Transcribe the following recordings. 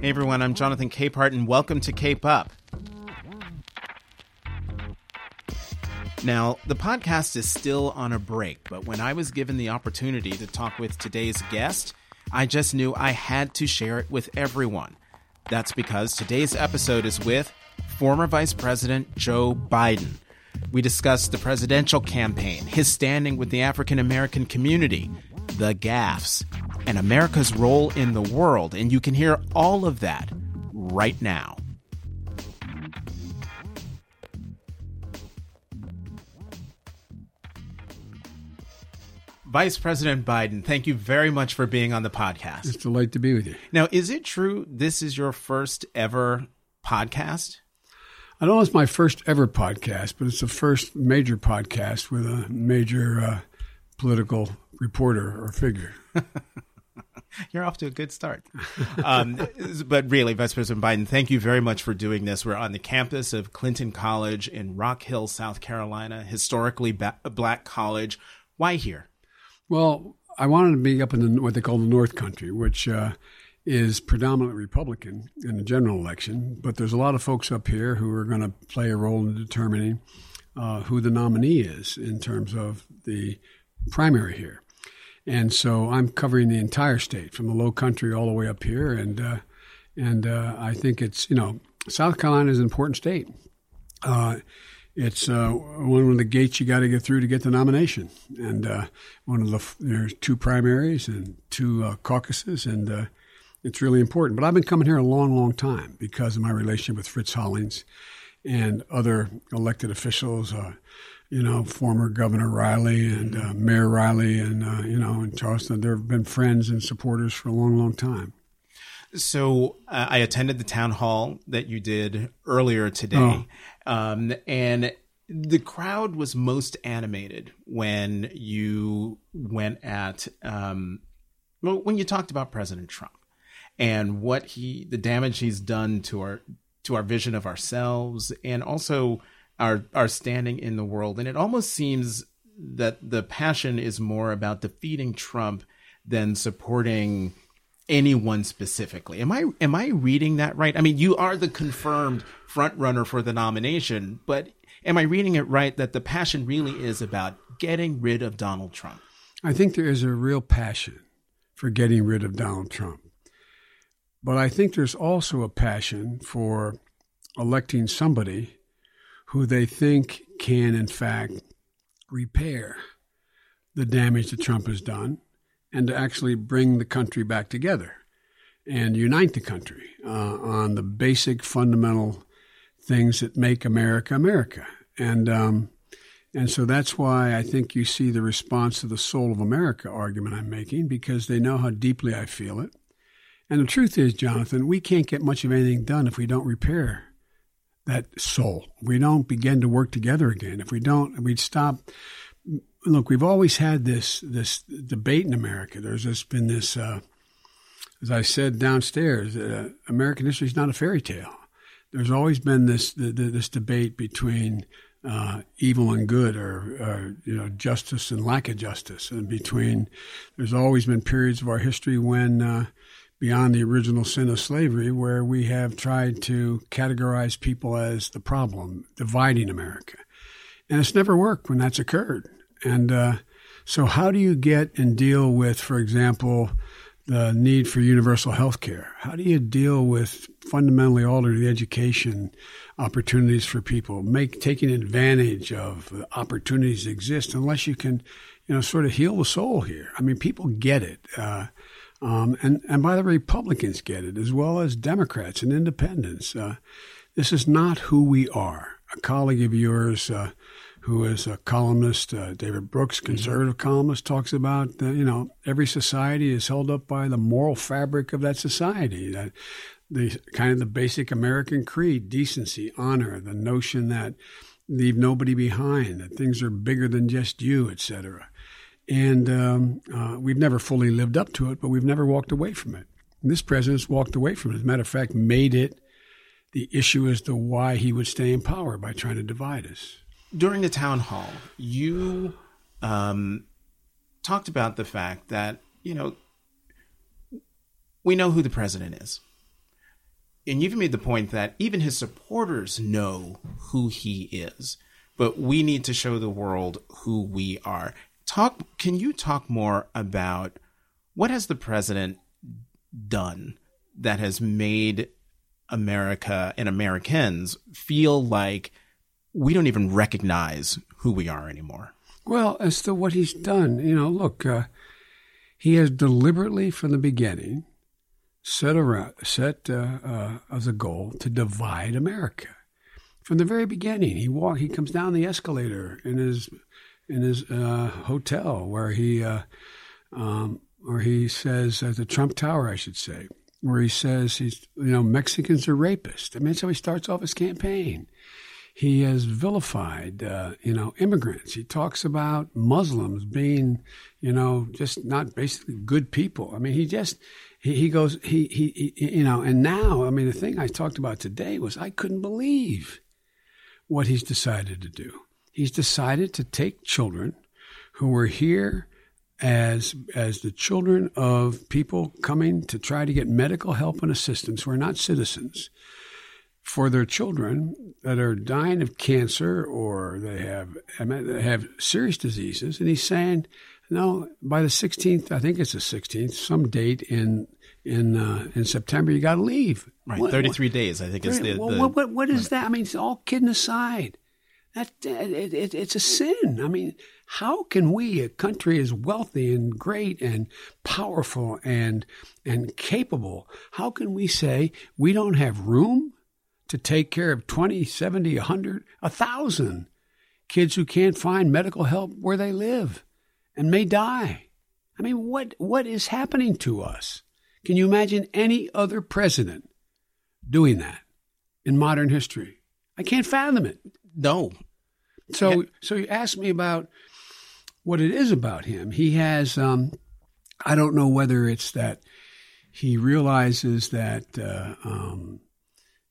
Hey everyone, I'm Jonathan Capehart, and welcome to Cape Up. Now, the podcast is still on a break, but when I was given the opportunity to talk with today's guest, I just knew I had to share it with everyone. That's because today's episode is with former Vice President Joe Biden. We discussed the presidential campaign, his standing with the African American community, the gaffes, and America's role in the world. And you can hear all of that right now. Vice President Biden, thank you very much for being on the podcast. It's a delight to be with you. Now, is it true this is your first ever podcast? I don't know it's my first ever podcast, but it's the first major podcast with a major uh, political reporter or figure. You're off to a good start. Um, but really, Vice President Biden, thank you very much for doing this. We're on the campus of Clinton College in Rock Hill, South Carolina, historically ba- black college. Why here? Well, I wanted to be up in the, what they call the North Country, which uh, is predominantly Republican in the general election, but there's a lot of folks up here who are going to play a role in determining uh, who the nominee is in terms of the primary here. And so I'm covering the entire state from the low country all the way up here. And, uh, and uh, I think it's, you know, South Carolina is an important state. Uh, it's uh, one of the gates you got to get through to get the nomination. And uh, one of the, there's two primaries and two caucuses. And it's really important. But I've been coming here a long, long time because of my relationship with Fritz Hollings and other elected officials. Uh, you know, former Governor Riley and uh, Mayor Riley, and uh, you know, in Charleston, there have been friends and supporters for a long, long time. So uh, I attended the town hall that you did earlier today, oh. um, and the crowd was most animated when you went at um, well, when you talked about President Trump and what he the damage he's done to our to our vision of ourselves and also our our standing in the world and it almost seems that the passion is more about defeating Trump than supporting anyone specifically. Am I am I reading that right? I mean, you are the confirmed front runner for the nomination, but am I reading it right that the passion really is about getting rid of Donald Trump? I think there is a real passion for getting rid of Donald Trump. But I think there's also a passion for electing somebody who they think can, in fact, repair the damage that Trump has done and to actually bring the country back together and unite the country uh, on the basic fundamental things that make America America. And um, and so that's why I think you see the response to the soul of America argument I'm making because they know how deeply I feel it. And the truth is, Jonathan, we can't get much of anything done if we don't repair that soul. We don't begin to work together again. If we don't, we'd stop. Look, we've always had this this debate in America. There's just been this, uh, as I said downstairs, uh, American history is not a fairy tale. There's always been this this debate between uh, evil and good, or, or, you know, justice and lack of justice, and between. There's always been periods of our history when uh, beyond the original sin of slavery, where we have tried to categorize people as the problem, dividing America. And it's never worked when that's occurred. And uh, so, how do you get and deal with, for example, the need for universal health care? How do you deal with fundamentally alter the education opportunities for people, make taking advantage of opportunities that exist, unless you can, you know, sort of heal the soul here? I mean, people get it. Uh, um, and, and by the Republicans get it, as well as Democrats and independents. Uh, this is not who we are. A colleague of yours, uh, who is a columnist, uh, David Brooks, mm-hmm. conservative mm-hmm. columnist, talks about you know every society is held up by the moral fabric of that society. That the kind of the basic American creed, decency, honor, the notion that leave nobody behind, that things are bigger than just you, etc. And um, uh, we've never fully lived up to it, but we've never walked away from it. And this president's walked away from it. As a matter of fact, made it the issue as to why he would stay in power by trying to divide us. During the town hall, you um, talked about the fact that, you know, we know who the president is. And you've made the point that even his supporters know who he is, but we need to show the world who we are. Talk can you talk more about what has the president done that has made America and Americans feel like we don't even recognize who we are anymore? Well, as to what he's done, you know, look, uh, he has deliberately from the beginning set around, set uh, uh, as a goal to divide America. From the very beginning, he walk, he comes down the escalator in his in his uh, hotel where he uh, um, where he says at the Trump Tower, I should say, where he says he's you know Mexicans are rapists. I mean, how he starts off his campaign. He has vilified, uh, you know, immigrants. He talks about Muslims being, you know, just not basically good people. I mean, he just he, he goes he, he he you know, and now I mean, the thing I talked about today was I couldn't believe what he's decided to do. He's decided to take children who were here as as the children of people coming to try to get medical help and assistance who are not citizens for their children that are dying of cancer or they have they have serious diseases. And he's saying no by the 16th I think it's the 16th some date in in uh, in September you got to leave. Right what, 33 what, days I think is the, the what, what, what is that? I mean it's all kidding aside that it, it, it's a sin. I mean, how can we, a country as wealthy and great and powerful and and capable, how can we say we don't have room to take care of 20, 70, 100, 1,000 kids who can't find medical help where they live and may die? I mean, what what is happening to us? Can you imagine any other president doing that in modern history? I can't fathom it. No. So, yeah. so you asked me about what it is about him. He has, um, I don't know whether it's that he realizes that uh, um,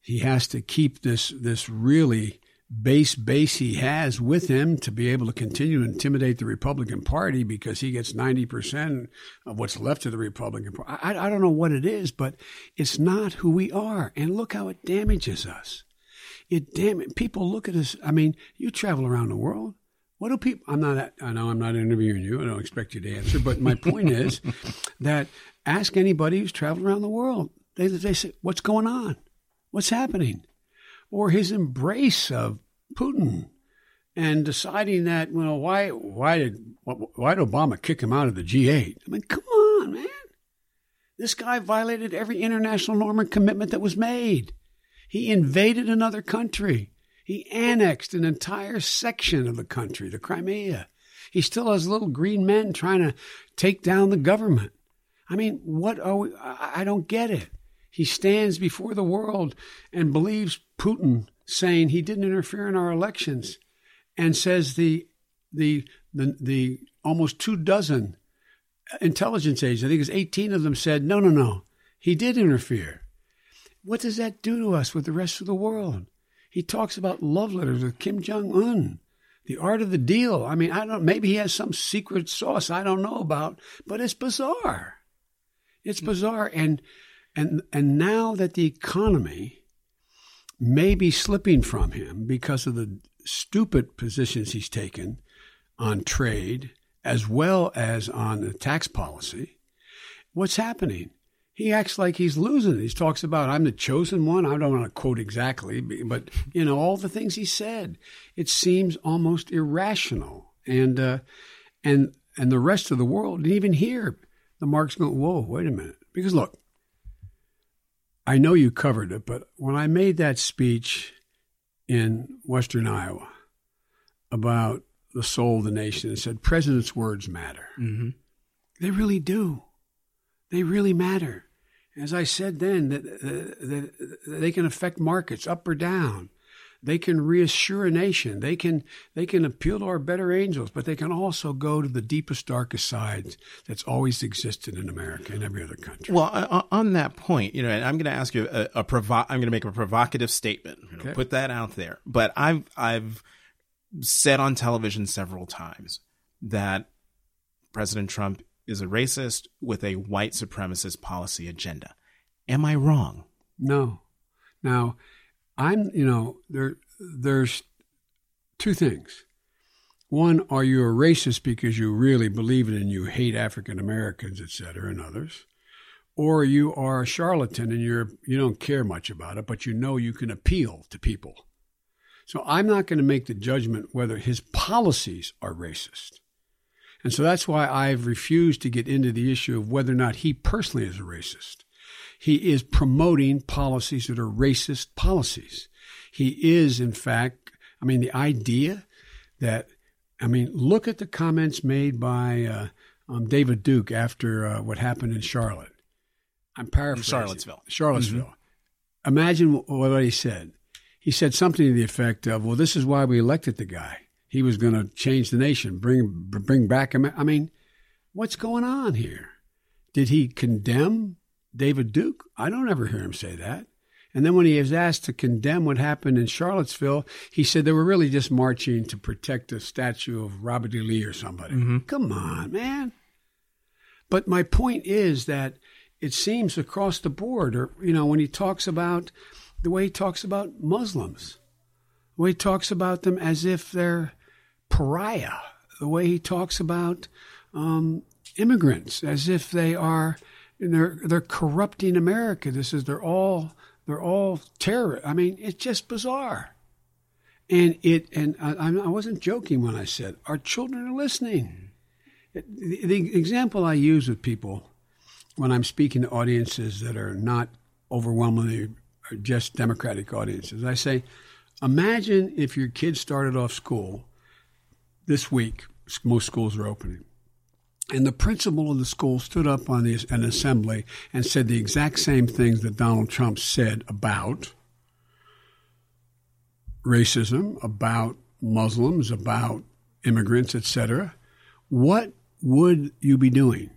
he has to keep this this really base base he has with him to be able to continue to intimidate the Republican Party because he gets 90% of what's left of the Republican Party. I, I don't know what it is, but it's not who we are. And look how it damages us. It damn it, people look at us. I mean, you travel around the world. What do people? I'm not. I know I'm not interviewing you. I don't expect you to answer. But my point is that ask anybody who's traveled around the world. They they say, "What's going on? What's happening?" Or his embrace of Putin and deciding that well, why why did why did Obama kick him out of the G8? I mean, come on, man. This guy violated every international norm and commitment that was made. He invaded another country. He annexed an entire section of the country, the Crimea. He still has little green men trying to take down the government. I mean, what are we? I don't get it. He stands before the world and believes Putin saying he didn't interfere in our elections and says the the the, the almost two dozen intelligence agents, I think it's 18 of them said, no, no, no, he did interfere. What does that do to us with the rest of the world? He talks about love letters with Kim Jong Un, the art of the deal. I mean, I don't. Maybe he has some secret sauce I don't know about, but it's bizarre. It's hmm. bizarre, and and and now that the economy may be slipping from him because of the stupid positions he's taken on trade as well as on the tax policy, what's happening? He acts like he's losing. He talks about I'm the chosen one. I don't want to quote exactly, but you know all the things he said. It seems almost irrational, and uh, and and the rest of the world, and even here, the marks go, whoa, wait a minute, because look, I know you covered it, but when I made that speech in Western Iowa about the soul of the nation and said president's words matter, mm-hmm. they really do. They really matter. As I said then, that, that, they can affect markets up or down. They can reassure a nation. They can they can appeal to our better angels, but they can also go to the deepest, darkest sides that's always existed in America and every other country. Well, uh, on that point, you know, I'm going to ask you a, a provo- I'm going to make a provocative statement. You know, okay. Put that out there. But I've I've said on television several times that President Trump is a racist with a white supremacist policy agenda. Am I wrong? No. Now, I'm, you know, there there's two things. One, are you a racist because you really believe it and you hate African Americans, et cetera, and others? Or you are a charlatan and you're you don't care much about it, but you know you can appeal to people. So I'm not going to make the judgment whether his policies are racist. And so that's why I've refused to get into the issue of whether or not he personally is a racist. He is promoting policies that are racist policies. He is, in fact, I mean, the idea that I mean, look at the comments made by uh, um, David Duke after uh, what happened in Charlotte. I'm paraphrasing. Charlottesville. Charlottesville. Mm-hmm. Imagine what he said. He said something to the effect of, "Well, this is why we elected the guy. He was going to change the nation, bring bring back." I mean, what's going on here? Did he condemn David Duke? I don't ever hear him say that. And then when he was asked to condemn what happened in Charlottesville, he said they were really just marching to protect a statue of Robert E. Lee or somebody. Mm-hmm. Come on, man. But my point is that it seems across the board, or, you know, when he talks about the way he talks about Muslims, the way he talks about them as if they're pariah, the way he talks about um, immigrants as if they are, they're, they're corrupting America. This is, they're all they're all terror. I mean, it's just bizarre. And it and I, I wasn't joking when I said our children are listening. The, the example I use with people when I'm speaking to audiences that are not overwhelmingly just Democratic audiences, I say, imagine if your kid started off school this week. Most schools are opening and the principal of the school stood up on the, an assembly and said the exact same things that Donald Trump said about racism, about Muslims, about immigrants, etc. What would you be doing?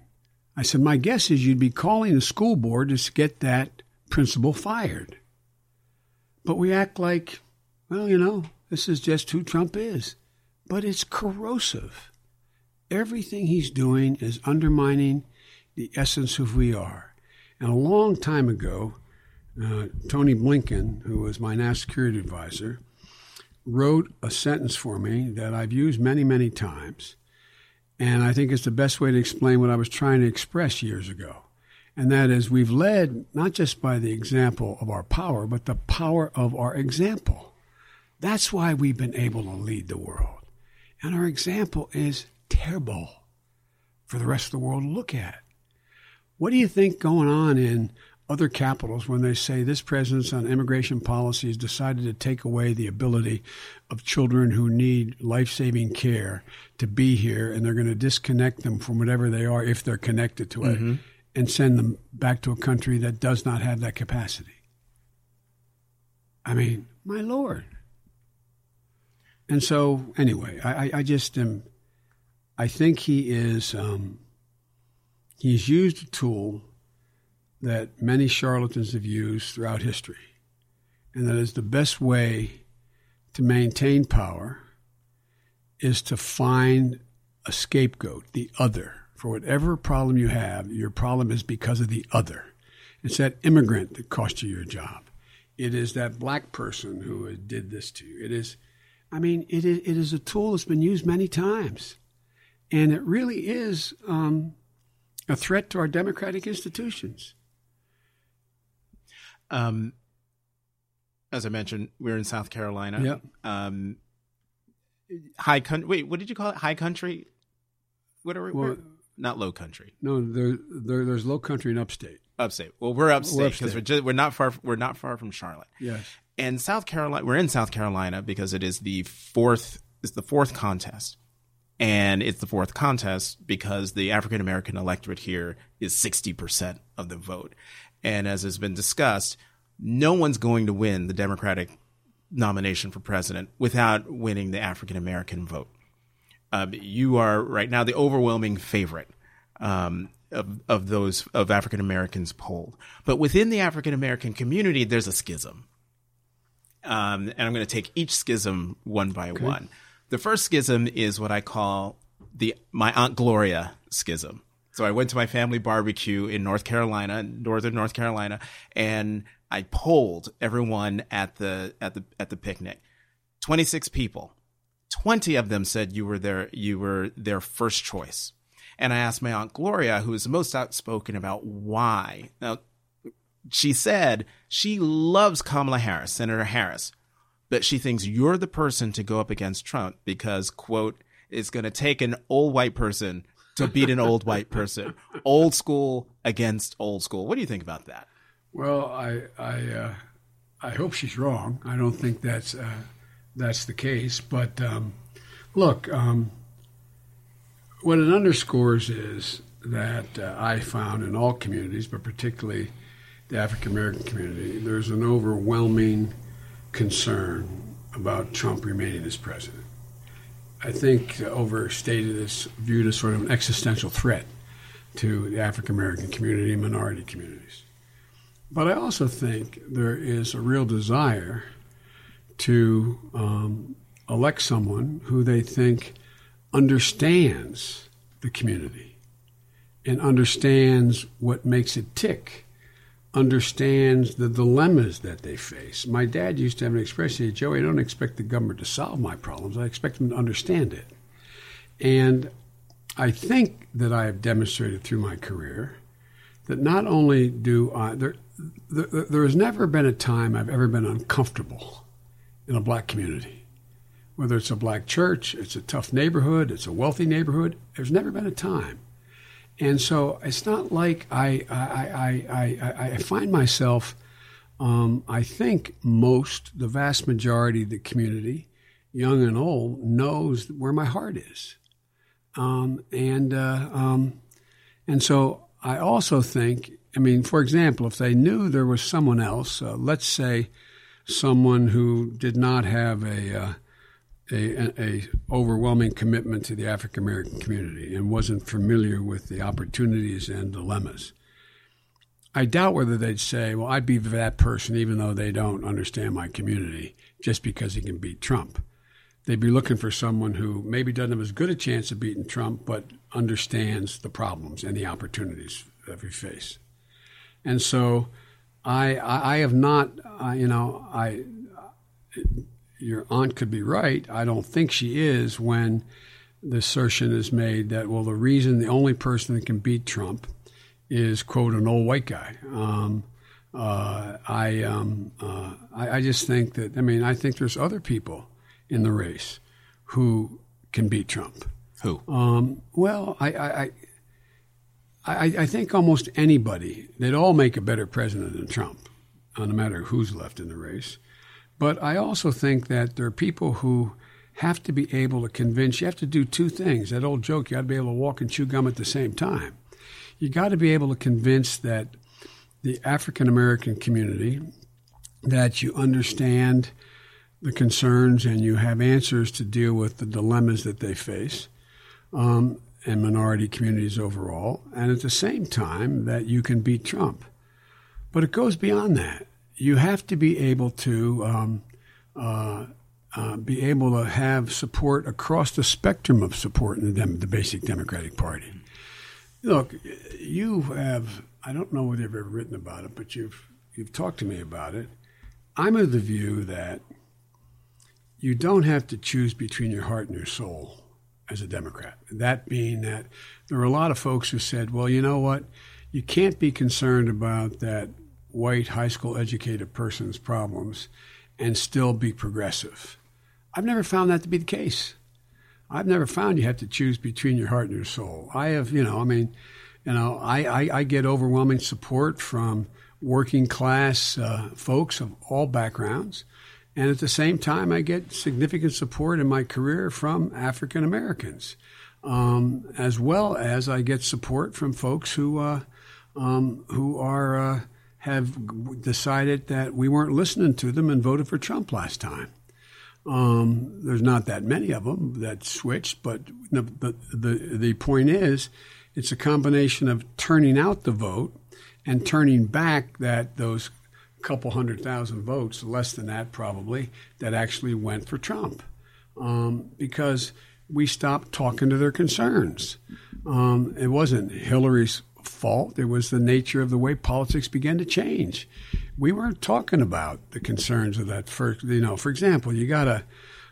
I said, my guess is you'd be calling the school board to get that principal fired. But we act like, well, you know, this is just who Trump is. But it's corrosive everything he's doing is undermining the essence of who we are. And a long time ago, uh, Tony Blinken, who was my national security advisor, wrote a sentence for me that I've used many, many times. And I think it's the best way to explain what I was trying to express years ago. And that is, we've led not just by the example of our power, but the power of our example. That's why we've been able to lead the world. And our example is terrible for the rest of the world to look at. What do you think going on in other capitals when they say this president's on immigration policy has decided to take away the ability of children who need life saving care to be here and they're going to disconnect them from whatever they are if they're connected to it mm-hmm. and send them back to a country that does not have that capacity? I mean, my Lord. And so, anyway, I, I just am I think he is um, he's used a tool that many charlatans have used throughout history, and that is the best way to maintain power is to find a scapegoat, the other. For whatever problem you have, your problem is because of the other. It's that immigrant that cost you your job. It is that black person who did this to you. It is, I mean, it is, it is a tool that's been used many times. And it really is um, a threat to our democratic institutions. Um, as I mentioned, we're in South Carolina. Yep. Um, high country. Wait, what did you call it? High country. What are we? Well, not low country. No, there, there, there's low country and upstate. Upstate. Well, we're upstate because we're, we're, we're not far. We're not far from Charlotte. Yes. And South Carolina, we're in South Carolina because it is the fourth. It's the fourth contest and it's the fourth contest because the African American electorate here is 60% of the vote. And as has been discussed, no one's going to win the Democratic nomination for president without winning the African American vote. Um, you are right now the overwhelming favorite um, of, of those of African Americans polled. But within the African American community, there's a schism. Um, and I'm going to take each schism one by okay. one. The first schism is what I call the my aunt Gloria schism. So I went to my family barbecue in North Carolina, northern North Carolina, and I polled everyone at the at the at the picnic. 26 people. 20 of them said you were their you were their first choice. And I asked my aunt Gloria, who is the most outspoken about why. Now, she said she loves Kamala Harris, Senator Harris, but she thinks you're the person to go up against Trump because, quote, it's going to take an old white person to beat an old white person. Old school against old school. What do you think about that? Well, I I uh, I hope she's wrong. I don't think that's uh, that's the case. But um, look, um, what it underscores is that uh, I found in all communities, but particularly the African American community, there's an overwhelming concern about Trump remaining as president. I think overstated is viewed as sort of an existential threat to the African American community and minority communities. But I also think there is a real desire to um, elect someone who they think understands the community and understands what makes it tick understands the dilemmas that they face. My dad used to have an expression, Joey, I don't expect the government to solve my problems. I expect them to understand it. And I think that I have demonstrated through my career that not only do I, there, there, there has never been a time I've ever been uncomfortable in a black community. Whether it's a black church, it's a tough neighborhood, it's a wealthy neighborhood, there's never been a time and so it's not like I, I, I, I, I find myself, um, I think most, the vast majority of the community, young and old, knows where my heart is. Um, and, uh, um, and so I also think, I mean, for example, if they knew there was someone else, uh, let's say someone who did not have a, uh, a, a, overwhelming commitment to the African American community and wasn't familiar with the opportunities and dilemmas. I doubt whether they'd say, "Well, I'd be that person," even though they don't understand my community, just because he can beat Trump. They'd be looking for someone who maybe doesn't have as good a chance of beating Trump, but understands the problems and the opportunities that we face. And so, I I, have not, you know, I your aunt could be right. I don't think she is when the assertion is made that, well, the reason the only person that can beat Trump is, quote, an old white guy. Um, uh, I, um, uh, I, I just think that, I mean, I think there's other people in the race who can beat Trump. Who? Um, well, I, I, I, I, think almost anybody, they'd all make a better president than Trump, no matter who's left in the race. But I also think that there are people who have to be able to convince you have to do two things. That old joke, you got to be able to walk and chew gum at the same time. You got to be able to convince that the African American community that you understand the concerns and you have answers to deal with the dilemmas that they face, um, and minority communities overall, and at the same time that you can beat Trump. But it goes beyond that you have to be able to um, uh, uh, be able to have support across the spectrum of support in the, Dem- the basic Democratic Party. Look, you have, I don't know whether you've ever written about it, but you've, you've talked to me about it. I'm of the view that you don't have to choose between your heart and your soul as a Democrat. That being that there are a lot of folks who said, well, you know what? You can't be concerned about that white high school educated person's problems and still be progressive. I've never found that to be the case. I've never found you have to choose between your heart and your soul. I have, you know, I mean, you know, I, I, I get overwhelming support from working class uh, folks of all backgrounds. And at the same time, I get significant support in my career from African Americans, um, as well as I get support from folks who, uh, um, who are uh, have decided that we weren't listening to them and voted for Trump last time. Um, there's not that many of them that switched, but the, the, the, point is, it's a combination of turning out the vote and turning back that those couple hundred thousand votes, less than that probably, that actually went for Trump. Um, because we stopped talking to their concerns. Um, it wasn't Hillary's fault. It was the nature of the way politics began to change. We weren't talking about the concerns of that first, you know, for example, you got to,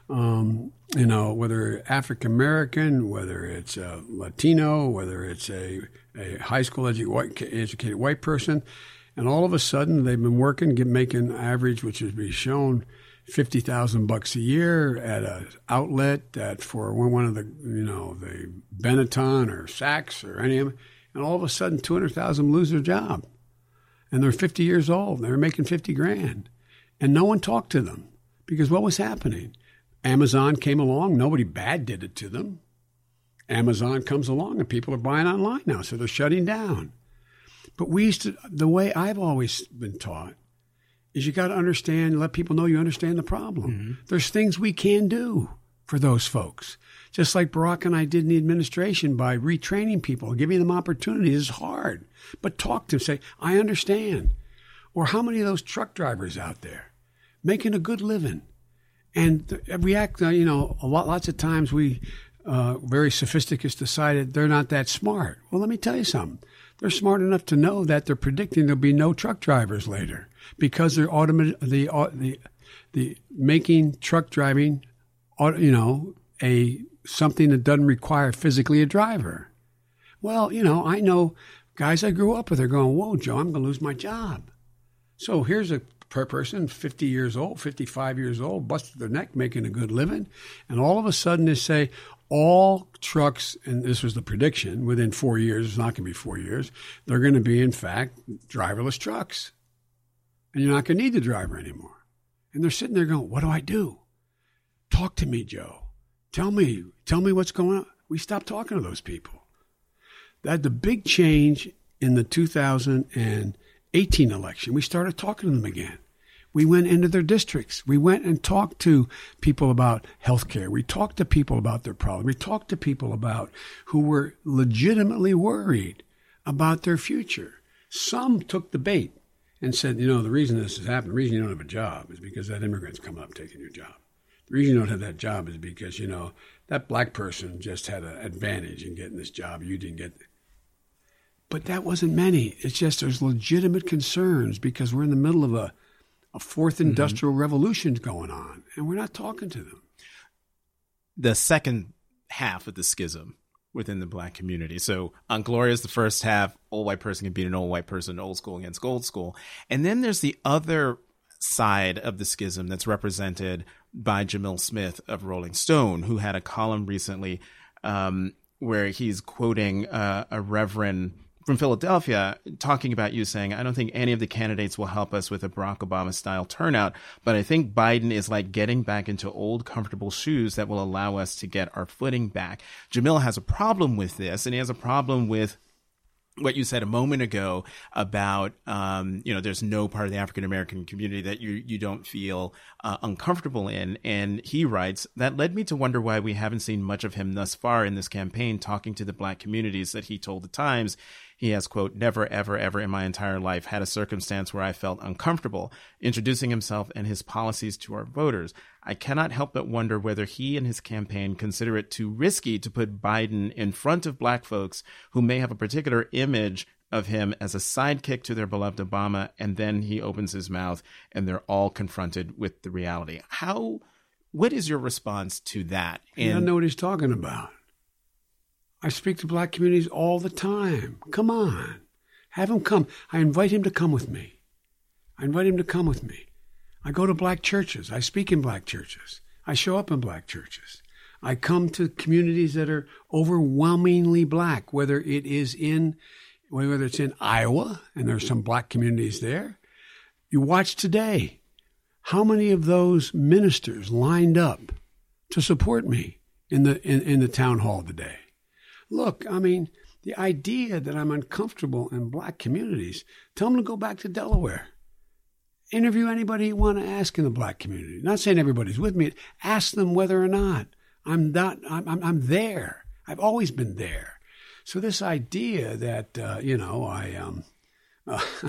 um, you know, whether African American, whether it's a Latino, whether it's a, a high school edu- white, educated white person, and all of a sudden they've been working, get, making average, which is be shown, fifty thousand bucks a year at a outlet that for one of the you know the Benetton or Saks or any of them, and all of a sudden two hundred thousand lose their job, and they're fifty years old. And they're making fifty grand, and no one talked to them because what was happening? Amazon came along. Nobody bad did it to them. Amazon comes along and people are buying online now, so they're shutting down. But we used to, the way I've always been taught is you got to understand, let people know you understand the problem. Mm-hmm. There's things we can do for those folks. Just like Barack and I did in the administration by retraining people, giving them opportunities is hard. But talk to them, say, I understand. Or how many of those truck drivers out there making a good living? And react, uh, you know, a lot, lots of times we, uh, very sophisticates decided they're not that smart. Well, let me tell you something. They're smart enough to know that they're predicting there'll be no truck drivers later because they're automated the the the making truck driving, you know, a something that doesn't require physically a driver. Well, you know, I know guys I grew up with are going, "Whoa, Joe, I'm going to lose my job." So here's a per person, 50 years old, 55 years old, busted their neck, making a good living, and all of a sudden they say, all trucks, and this was the prediction, within four years, it's not going to be four years, they're going to be, in fact, driverless trucks and you're not going to need the driver anymore. And they're sitting there going, What do I do? Talk to me, Joe. Tell me, tell me what's going on. We stopped talking to those people. That the big change in the 2018 election, we started talking to them again. We went into their districts. We went and talked to people about health care. We talked to people about their problem. We talked to people about who were legitimately worried about their future. Some took the bait and said, you know, the reason this has happened, the reason you don't have a job is because that immigrant's come up taking your job. The reason you don't have that job is because, you know, that black person just had an advantage in getting this job. You didn't get. But that wasn't many. It's just there's legitimate concerns because we're in the middle of a, a 4th mm-hmm. industrial mm-hmm. revolution going on, and we're not talking to them. The second half of the schism within the black community. So on Gloria's the first half, old white person can beat an old white person, old school against old school. And then there's the other side of the schism that's represented by Jamil Smith of Rolling Stone, who had a column recently um, where he's quoting uh, a reverend from Philadelphia talking about you saying, I don't think any of the candidates will help us with a Barack Obama style turnout, but I think Biden is like getting back into old comfortable shoes that will allow us to get our footing back. Jamil has a problem with this, and he has a problem with what you said a moment ago about um, you know there's no part of the African American community that you you don't feel uh, uncomfortable in, and he writes that led me to wonder why we haven't seen much of him thus far in this campaign talking to the black communities that he told the Times he has, quote, never, ever, ever in my entire life had a circumstance where I felt uncomfortable introducing himself and his policies to our voters. I cannot help but wonder whether he and his campaign consider it too risky to put Biden in front of black folks who may have a particular image of him as a sidekick to their beloved Obama, and then he opens his mouth and they're all confronted with the reality. How, what is your response to that? And, I don't know what he's talking about. I speak to black communities all the time. Come on. Have him come. I invite him to come with me. I invite him to come with me. I go to black churches. I speak in black churches. I show up in black churches. I come to communities that are overwhelmingly black, whether it is in whether it's in Iowa and there's some black communities there. You watch today. How many of those ministers lined up to support me in the in, in the town hall today? Look, I mean, the idea that I'm uncomfortable in black communities, tell them to go back to Delaware. Interview anybody you want to ask in the black community. Not saying everybody's with me. Ask them whether or not I'm not. I'm, I'm, I'm there. I've always been there. So this idea that uh, you know I um, uh,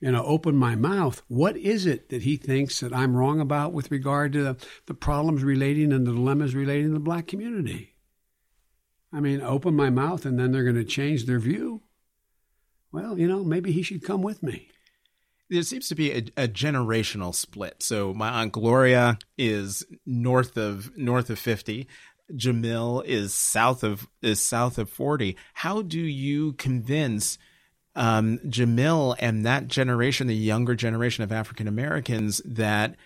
you know, open my mouth. What is it that he thinks that I'm wrong about with regard to the, the problems relating and the dilemmas relating to the black community? I mean, open my mouth and then they're going to change their view. Well, you know, maybe he should come with me. There seems to be a, a generational split. So my aunt Gloria is north of north of fifty. Jamil is south of is south of forty. How do you convince um, Jamil and that generation, the younger generation of African Americans, that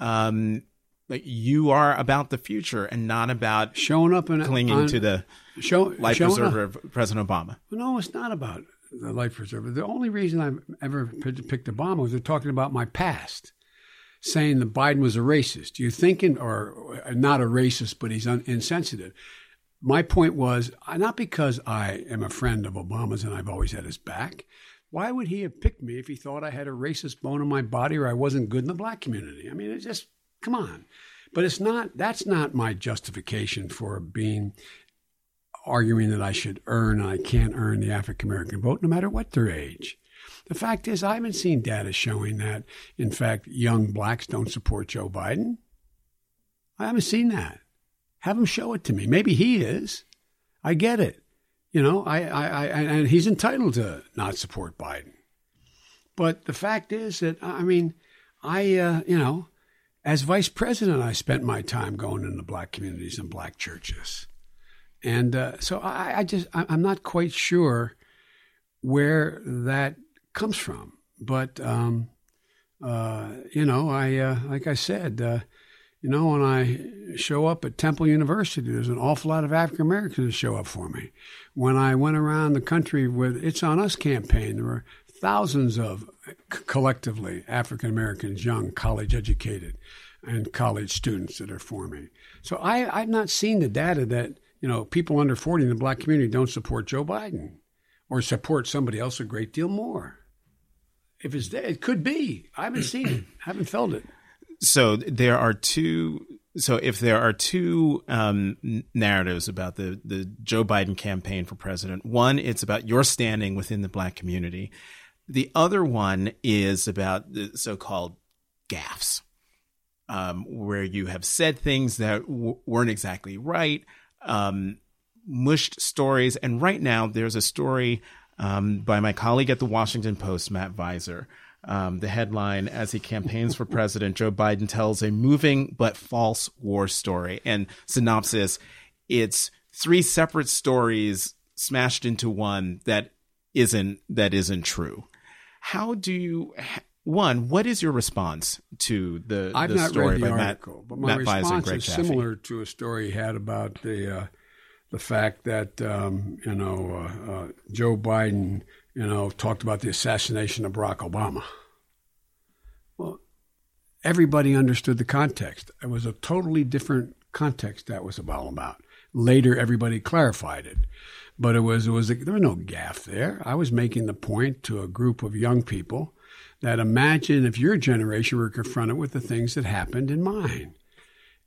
um, like you are about the future and not about showing up and clinging on, to the show, life preserver of President Obama. No, it's not about the life preserver. The only reason I've ever picked Obama was they're talking about my past, saying that Biden was a racist. You thinking, or not a racist, but he's un- insensitive my point was not because I am a friend of Obama's and I've always had his back. Why would he have picked me if he thought I had a racist bone in my body or I wasn't good in the black community? I mean, it's just come on. But it's not. That's not my justification for being arguing that I should earn and I can't earn the African American vote, no matter what their age. The fact is, I haven't seen data showing that, in fact, young blacks don't support Joe Biden. I haven't seen that. Have him show it to me. Maybe he is. I get it. You know, I, I, I, and he's entitled to not support Biden. But the fact is that, I mean, I, uh, you know, as vice president, I spent my time going into black communities and black churches. And uh, so I, I just, I'm not quite sure where that comes from. But, um, uh, you know, I, uh, like I said, uh, you know, when I show up at Temple University, there's an awful lot of African Americans that show up for me. When I went around the country with It's On Us campaign, there were thousands of collectively African Americans, young, college educated, and college students that are for me. So I, I've not seen the data that, you know, people under 40 in the black community don't support Joe Biden or support somebody else a great deal more. If it's there, it could be. I haven't seen it, I haven't felt it so there are two so if there are two um, narratives about the the Joe Biden campaign for president, one it's about your standing within the black community. The other one is about the so-called gaffes, um, where you have said things that w- weren't exactly right, um, mushed stories, and right now there's a story um, by my colleague at the Washington Post, Matt Viser, um, the headline as he campaigns for president, Joe Biden tells a moving but false war story. And synopsis it's three separate stories smashed into one that isn't that isn't true. How do you one, what is your response to the, I've the not story read the by article, Matt, but my Matt response is Chaffee? similar to a story he had about the uh, the fact that um, you know uh, uh, Joe Biden you know, talked about the assassination of Barack Obama. Well, everybody understood the context. It was a totally different context that was all about. Later, everybody clarified it, but it was it was there was no gaffe there. I was making the point to a group of young people that imagine if your generation were confronted with the things that happened in mine.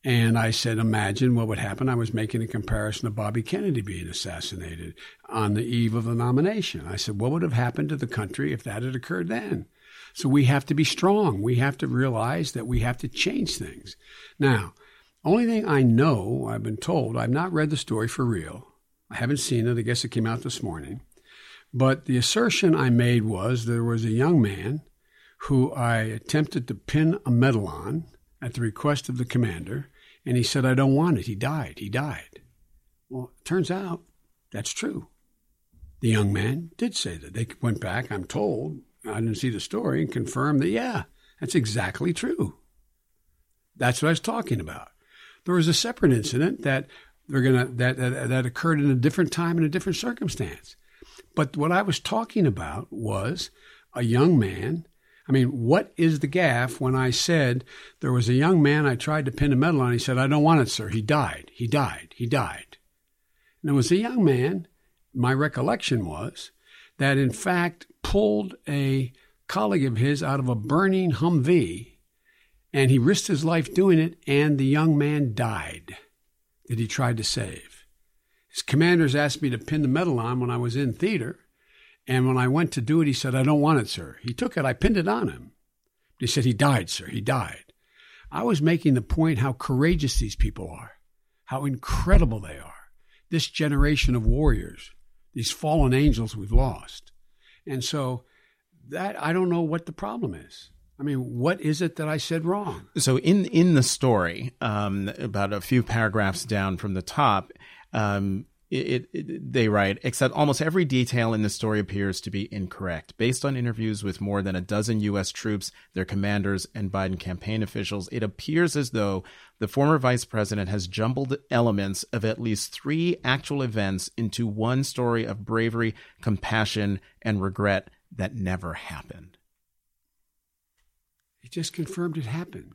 And I said, imagine what would happen. I was making a comparison of Bobby Kennedy being assassinated on the eve of the nomination. I said, what would have happened to the country if that had occurred then? So we have to be strong. We have to realize that we have to change things. Now, only thing I know, I've been told, I've not read the story for real. I haven't seen it. I guess it came out this morning. But the assertion I made was there was a young man who I attempted to pin a medal on at the request of the commander, and he said, I don't want it. He died. He died. Well, it turns out that's true. The young man did say that. They went back, I'm told, I didn't see the story, and confirmed that, yeah, that's exactly true. That's what I was talking about. There was a separate incident that they're gonna that, that that occurred in a different time in a different circumstance. But what I was talking about was a young man I mean, what is the gaffe when I said there was a young man I tried to pin a medal on? He said, I don't want it, sir. He died. He died. He died. And it was a young man, my recollection was, that in fact pulled a colleague of his out of a burning Humvee and he risked his life doing it, and the young man died that he tried to save. His commanders asked me to pin the medal on when I was in theater, And when I went to do it, he said, I don't want it, sir. He took it. I pinned it on him. He said, He died, sir. He died. I was making the point how courageous these people are, how incredible they are. This generation of warriors, these fallen angels we've lost. And so that I don't know what the problem is. I mean, what is it that I said wrong? So in in the story, um, about a few paragraphs down from the top, um, it, it, they write, except almost every detail in the story appears to be incorrect. Based on interviews with more than a dozen U.S. troops, their commanders, and Biden campaign officials, it appears as though the former vice president has jumbled elements of at least three actual events into one story of bravery, compassion, and regret that never happened. He just confirmed it happened.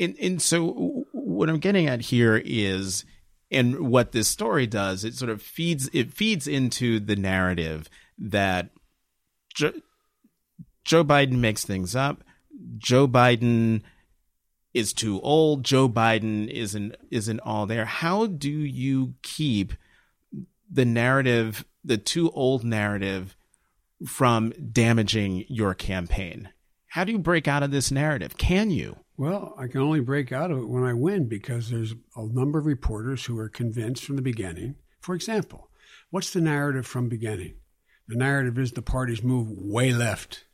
And, and so what I'm getting at here is and what this story does, it sort of feeds it feeds into the narrative that Joe, Joe Biden makes things up. Joe Biden is too old. Joe Biden isn't isn't all there. How do you keep the narrative, the too old narrative, from damaging your campaign? How do you break out of this narrative? Can you? Well, I can only break out of it when I win because there's a number of reporters who are convinced from the beginning. For example, what's the narrative from beginning? The narrative is the parties move way left.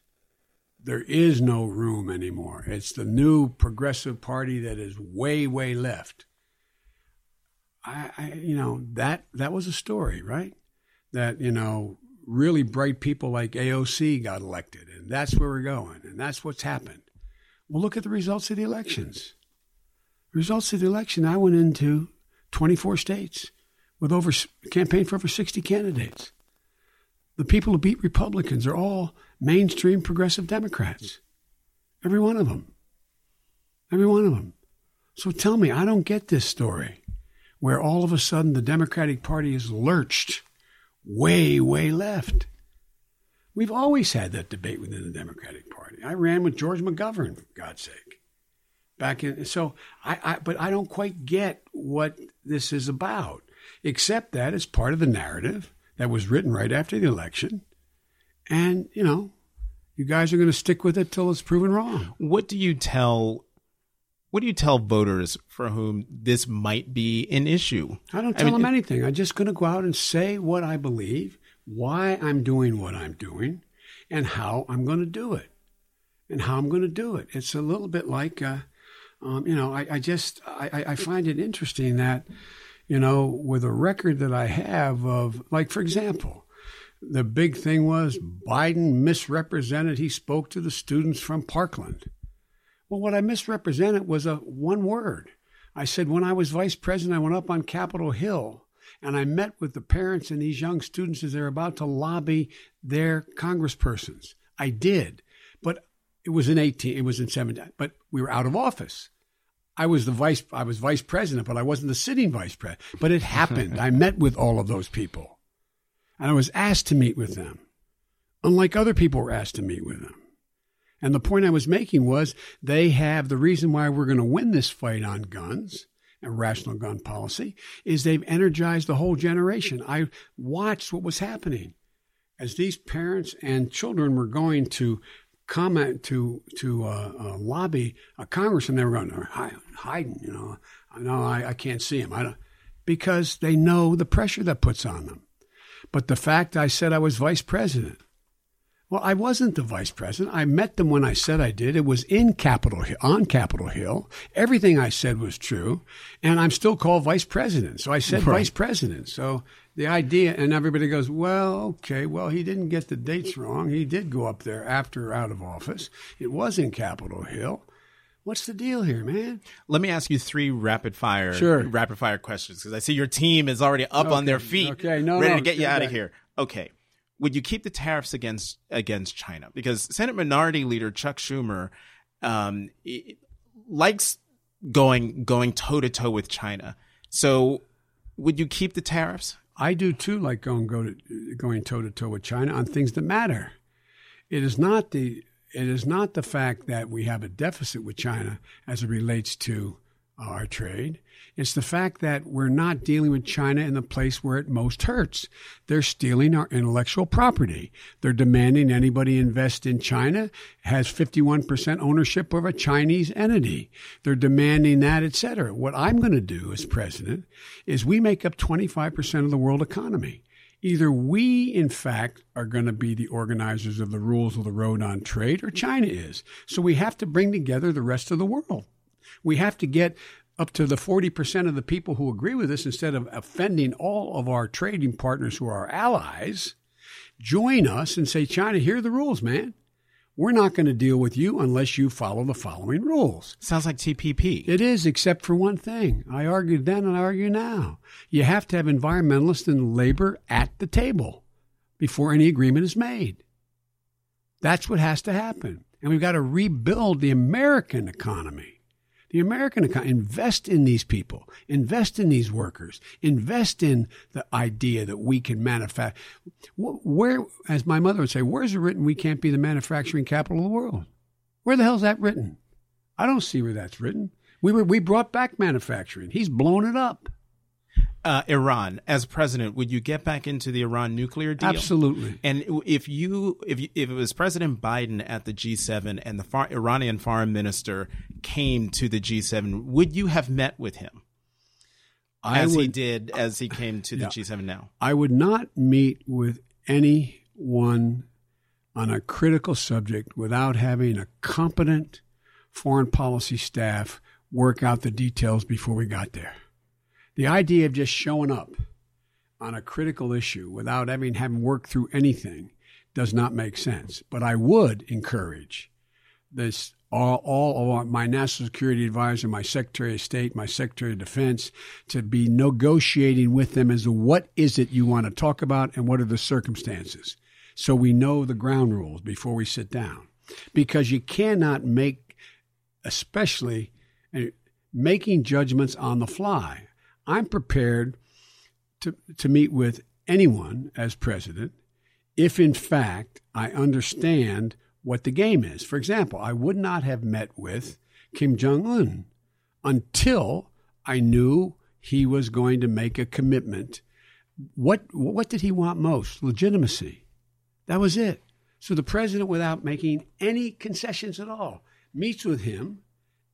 There is no room anymore. It's the new progressive party that is way, way left. I, I you know, that that was a story, right? That you know, really bright people like AOC got elected, and that's where we're going, and that's what's happened. Well, look at the results of the elections. Results of the election, I went into 24 states with over campaign for over 60 candidates. The people who beat Republicans are all mainstream progressive Democrats. Every one of them. Every one of them. So tell me, I don't get this story where all of a sudden the Democratic Party is lurched way, way left. We've always had that debate within the Democratic. I ran with George McGovern, for God's sake. Back in so I, I but I don't quite get what this is about, except that it's part of the narrative that was written right after the election. And, you know, you guys are going to stick with it till it's proven wrong. What do you tell what do you tell voters for whom this might be an issue? I don't tell I mean, them anything. I'm just going to go out and say what I believe why I'm doing what I'm doing and how I'm going to do it and how I'm going to do it. It's a little bit like, uh, um, you know, I, I just I, I, find it interesting that, you know, with a record that I have of, like, for example, the big thing was Biden misrepresented. He spoke to the students from Parkland. Well, what I misrepresented was a one word. I said when I was vice president, I went up on Capitol Hill and I met with the parents and these young students as they're about to lobby their congresspersons. I did, but it was in 18, it was in 17, but we were out of office. I was the vice, I was vice president, but I wasn't the sitting vice president. But it happened. I met with all of those people and I was asked to meet with them, unlike other people were asked to meet with them. And the point I was making was they have the reason why we're going to win this fight on guns and rational gun policy is they've energized the whole generation. I watched what was happening as these parents and children were going to comment to to uh, uh, lobby a congressman. They were going hiding, you know. No, I, I can't see him. I don't because they know the pressure that puts on them. But the fact I said I was vice president well, I wasn't the vice president. I met them when I said I did. It was in Capitol Hill, on Capitol Hill. Everything I said was true, and I'm still called vice president. So I said right. vice president. So the idea, and everybody goes, well, okay, well, he didn't get the dates wrong. He did go up there after out of office. It was in Capitol Hill. What's the deal here, man? Let me ask you three rapid fire, sure. rapid fire questions because I see your team is already up okay. on their feet, okay, no, ready no, to get you out of here. Okay would you keep the tariffs against against China? Because Senate Minority Leader Chuck Schumer um, likes going going toe to toe with China. So, would you keep the tariffs? I do too. Like going go to, going toe to toe with China on things that matter. It is not the it is not the fact that we have a deficit with China as it relates to our trade. It's the fact that we're not dealing with China in the place where it most hurts. They're stealing our intellectual property. They're demanding anybody invest in China has 51% ownership of a Chinese entity. They're demanding that, et cetera. What I'm going to do as president is we make up 25% of the world economy. Either we, in fact, are going to be the organizers of the rules of the road on trade, or China is. So we have to bring together the rest of the world. We have to get up to the 40% of the people who agree with us instead of offending all of our trading partners who are our allies. Join us and say, China, here are the rules, man. We're not going to deal with you unless you follow the following rules. Sounds like TPP. It is, except for one thing. I argued then and I argue now. You have to have environmentalists and labor at the table before any agreement is made. That's what has to happen. And we've got to rebuild the American economy. The American economy, invest in these people, invest in these workers, invest in the idea that we can manufacture. Where, as my mother would say, where's it written we can't be the manufacturing capital of the world? Where the hell's that written? I don't see where that's written. We were, we brought back manufacturing. He's blown it up uh, Iran as president, would you get back into the Iran nuclear deal? Absolutely. And if you if you, if it was President Biden at the G7 and the far, Iranian foreign minister came to the G7, would you have met with him? As would, he did as he came to the yeah, G7 now. I would not meet with anyone on a critical subject without having a competent foreign policy staff work out the details before we got there. The idea of just showing up on a critical issue without having having worked through anything does not make sense. But I would encourage this all, all my national security advisor, my secretary of state, my secretary of defense to be negotiating with them as to what is it you want to talk about and what are the circumstances. So we know the ground rules before we sit down. Because you cannot make, especially eh, making judgments on the fly. I'm prepared to, to meet with anyone as president if, in fact, I understand what the game is. For example, I would not have met with Kim Jong un until I knew he was going to make a commitment. What, what did he want most? Legitimacy. That was it. So the president, without making any concessions at all, meets with him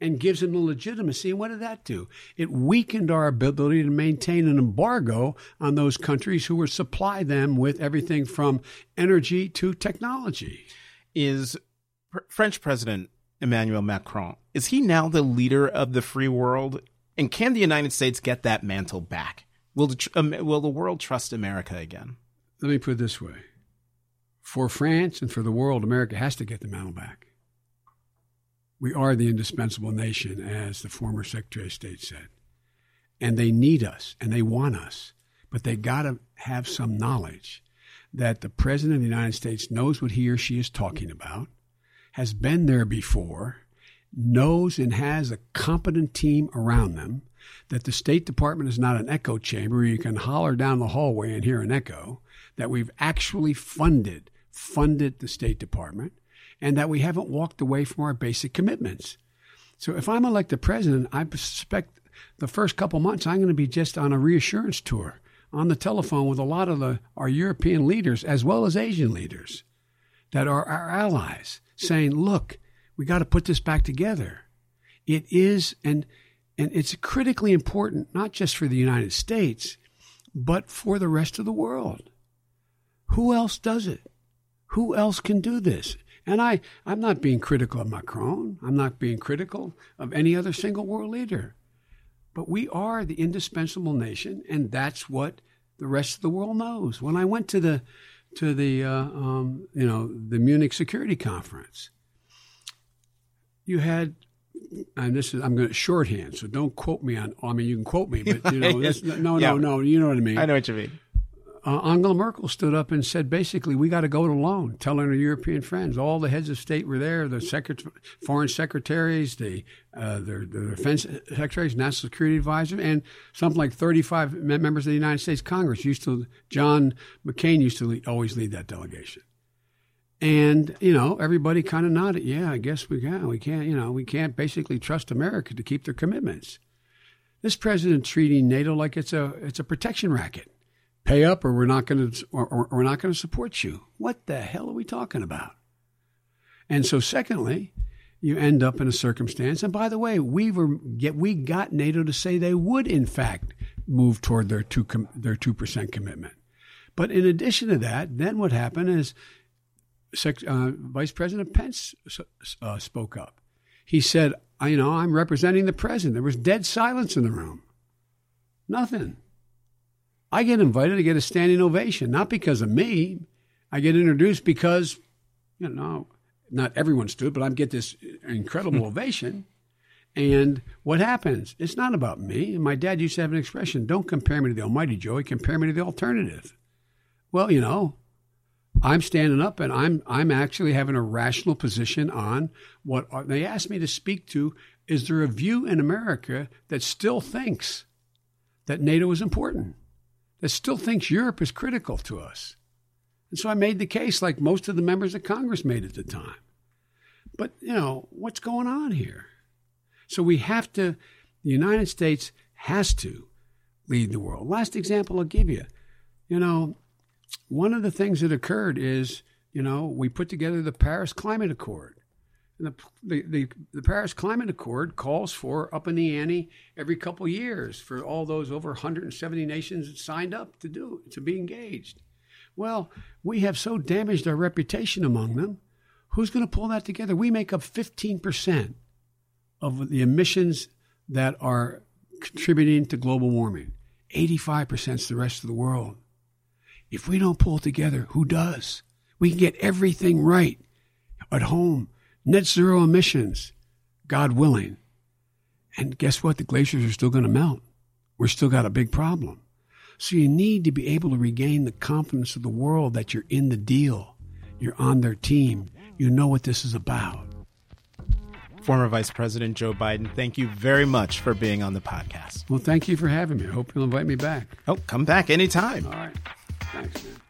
and gives him the legitimacy. And what did that do? It weakened our ability to maintain an embargo on those countries who were supply them with everything from energy to technology. Is French President Emmanuel Macron, is he now the leader of the free world? And can the United States get that mantle back? Will the, um, will the world trust America again? Let me put it this way. For France and for the world, America has to get the mantle back we are the indispensable nation, as the former Secretary of State said. And they need us and they want us, but they got to have some knowledge that the President of the United States knows what he or she is talking about, has been there before, knows and has a competent team around them, that the State Department is not an echo chamber where you can holler down the hallway and hear an echo, that we've actually funded funded the State Department, and that we haven't walked away from our basic commitments. So if I'm elected president, I suspect the first couple months I'm going to be just on a reassurance tour on the telephone with a lot of the, our European leaders as well as Asian leaders that are our allies saying, look, we got to put this back together. It is, and, and it's critically important, not just for the United States, but for the rest of the world. Who else does it? Who else can do this? And I, I'm not being critical of Macron. I'm not being critical of any other single world leader. But we are the indispensable nation, and that's what the rest of the world knows. When I went to the to the uh, um, you know the Munich Security Conference, you had and this is I'm going to shorthand, so don't quote me on. I mean, you can quote me, but you know, this, no, no, yeah. no, you know what I mean. I know what you mean uh, Angela Merkel stood up and said, basically, we got to go it alone, telling her European friends. All the heads of state were there, the secret- foreign secretaries, the, uh, the, the defense secretaries, national security advisor, and something like 35 members of the United States Congress used to, John McCain used to lead, always lead that delegation. And, you know, everybody kind of nodded, yeah, I guess we can. We can't, you know, we can't basically trust America to keep their commitments. This president treating NATO like it's a it's a protection racket. Pay up, or we're not going to, or, or, we're not going to support you. What the hell are we talking about? And so, secondly, you end up in a circumstance. And by the way, we were get we got NATO to say they would, in fact, move toward their two their two percent commitment. But in addition to that, then what happened is uh, Vice President Pence uh, spoke up. He said, "You know, I'm representing the president." There was dead silence in the room. Nothing. I get invited to get a standing ovation, not because of me. I get introduced because, you know, not everyone stood, but I get this incredible hmm. ovation. And what happens? It's not about me. And my dad used to have an expression don't compare me to the Almighty, Joey, compare me to the alternative. Well, you know, I'm standing up and I'm I'm actually having a rational position on what are, they asked me to speak to. Is there a view in America that still thinks that NATO is important, that still thinks Europe is critical to us? And so I made the case like most of the members of Congress made at the time. But, you know, what's going on here? So we have to, the United States has to lead the world. Last example I'll give you. You know, one of the things that occurred is, you know, we put together the Paris Climate Accord. And the, the, the, Paris Climate Accord calls for up in the ante every couple years for all those over 170 nations that signed up to do to be engaged. Well, we have so damaged our reputation among them Who's going to pull that together? We make up 15% of the emissions that are contributing to global warming. 85% is the rest of the world. If we don't pull together, who does? We can get everything right at home, net zero emissions, God willing. And guess what? The glaciers are still going to melt. We're still got a big problem. So you need to be able to regain the confidence of the world that you're in the deal. You're on their team you know what this is about. Former Vice President Joe Biden, thank you very much for being on the podcast. Well, thank you for having me. I hope you'll invite me back. Oh, come back anytime. All right. Thanks, man.